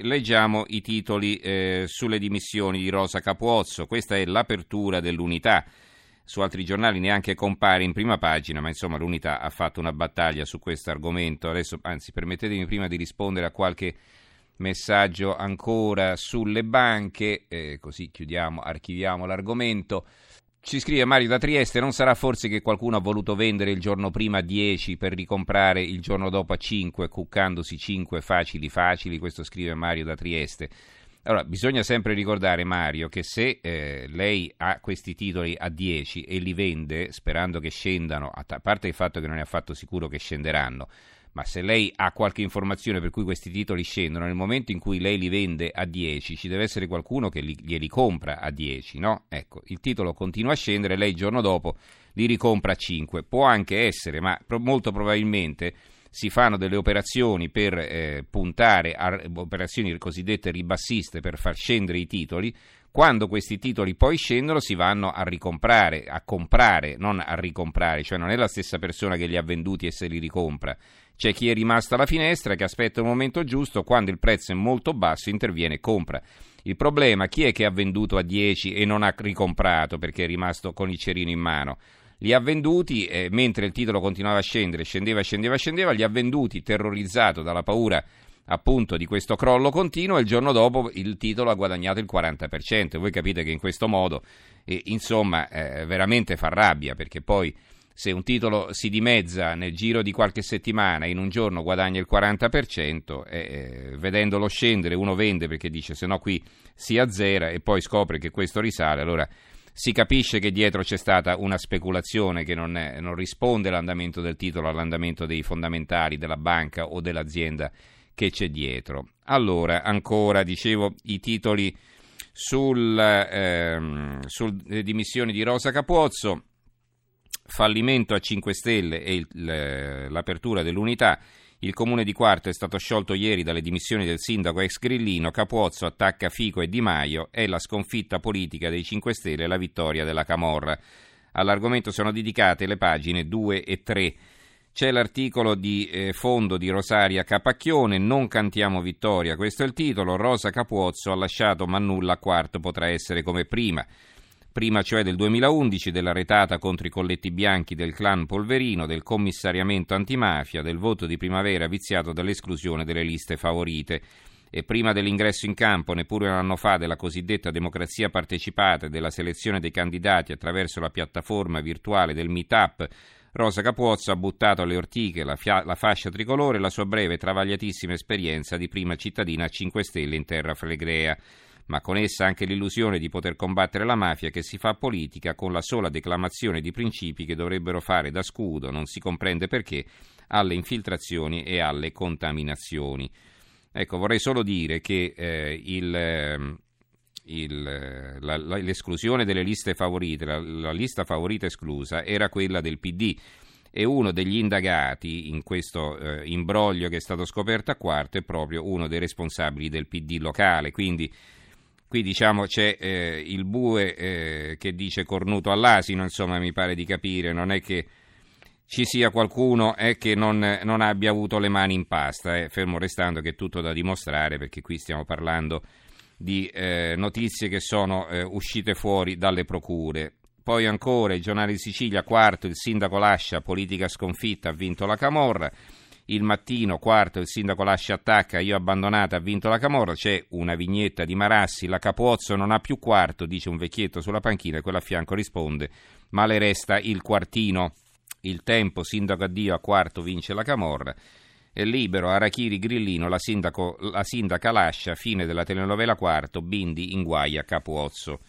Leggiamo i titoli eh, sulle dimissioni di Rosa Capuozzo. Questa è l'apertura dell'unità. Su altri giornali neanche compare in prima pagina, ma insomma l'unità ha fatto una battaglia su questo argomento. Adesso, anzi, permettetemi prima di rispondere a qualche messaggio ancora sulle banche, eh, così chiudiamo, archiviamo l'argomento. Ci scrive Mario da Trieste, non sarà forse che qualcuno ha voluto vendere il giorno prima a 10 per ricomprare il giorno dopo a 5, cuccandosi 5 facili facili, questo scrive Mario da Trieste. Allora, bisogna sempre ricordare, Mario, che se eh, lei ha questi titoli a 10 e li vende sperando che scendano, a parte il fatto che non è affatto sicuro che scenderanno, ma se lei ha qualche informazione per cui questi titoli scendono, nel momento in cui lei li vende a 10, ci deve essere qualcuno che li, glieli compra a 10, no? Ecco, il titolo continua a scendere, lei il giorno dopo li ricompra a 5. Può anche essere, ma pro- molto probabilmente si fanno delle operazioni per eh, puntare a operazioni cosiddette ribassiste per far scendere i titoli. Quando questi titoli poi scendono si vanno a ricomprare, a comprare, non a ricomprare, cioè non è la stessa persona che li ha venduti e se li ricompra. C'è chi è rimasto alla finestra che aspetta il momento giusto, quando il prezzo è molto basso interviene e compra. Il problema chi è che ha venduto a 10 e non ha ricomprato perché è rimasto con il cerino in mano? li ha venduti eh, mentre il titolo continuava a scendere, scendeva, scendeva, scendeva, li ha venduti terrorizzato dalla paura appunto di questo crollo continuo e il giorno dopo il titolo ha guadagnato il 40%. Voi capite che in questo modo, eh, insomma, eh, veramente fa rabbia perché poi se un titolo si dimezza nel giro di qualche settimana, in un giorno guadagna il 40%, eh, vedendolo scendere uno vende perché dice se no qui si azzera e poi scopre che questo risale, allora si capisce che dietro c'è stata una speculazione che non, è, non risponde l'andamento del titolo all'andamento dei fondamentali della banca o dell'azienda che c'è dietro. Allora, ancora, dicevo, i titoli sul, ehm, sulle dimissioni di Rosa Capuozzo, fallimento a 5 Stelle e il, l'apertura dell'unità, il comune di Quarto è stato sciolto ieri dalle dimissioni del sindaco ex grillino, Capuozzo attacca Fico e Di Maio e la sconfitta politica dei 5 Stelle e la vittoria della Camorra. All'argomento sono dedicate le pagine 2 e 3. C'è l'articolo di eh, fondo di Rosaria Capacchione, Non cantiamo vittoria, questo è il titolo, Rosa Capuozzo ha lasciato ma nulla a quarto potrà essere come prima prima cioè del 2011, della retata contro i colletti bianchi del clan Polverino, del commissariamento antimafia, del voto di primavera viziato dall'esclusione delle liste favorite. E prima dell'ingresso in campo, neppure un anno fa, della cosiddetta democrazia partecipata e della selezione dei candidati attraverso la piattaforma virtuale del Meetup, Rosa Capuozzo ha buttato alle ortiche la, fia- la fascia tricolore e la sua breve e travagliatissima esperienza di prima cittadina a 5 Stelle in terra flegrea ma con essa anche l'illusione di poter combattere la mafia che si fa politica con la sola declamazione di principi che dovrebbero fare da scudo, non si comprende perché, alle infiltrazioni e alle contaminazioni. Ecco, vorrei solo dire che eh, il, ehm, il, la, la, l'esclusione delle liste favorite, la, la lista favorita esclusa, era quella del PD e uno degli indagati in questo eh, imbroglio che è stato scoperto a quarto è proprio uno dei responsabili del PD locale, quindi Qui diciamo c'è eh, il bue eh, che dice cornuto all'asino, insomma mi pare di capire, non è che ci sia qualcuno eh, che non, non, abbia avuto le mani in pasta, eh, fermo restando che è tutto da dimostrare perché qui stiamo parlando di eh, notizie che sono eh, uscite fuori dalle procure. Poi ancora il giornale di Sicilia, quarto, il sindaco lascia, politica sconfitta, ha vinto la Camorra il mattino, quarto, il sindaco lascia attacca, io abbandonata, ha vinto la Camorra, c'è una vignetta di Marassi, la Capuozzo non ha più quarto, dice un vecchietto sulla panchina e quello a fianco risponde, ma le resta il quartino. Il tempo, sindaco addio, a quarto vince la Camorra. È libero, Arachiri Grillino, la, sindaco, la sindaca lascia, fine della telenovela quarto, Bindi inguaia Capuozzo.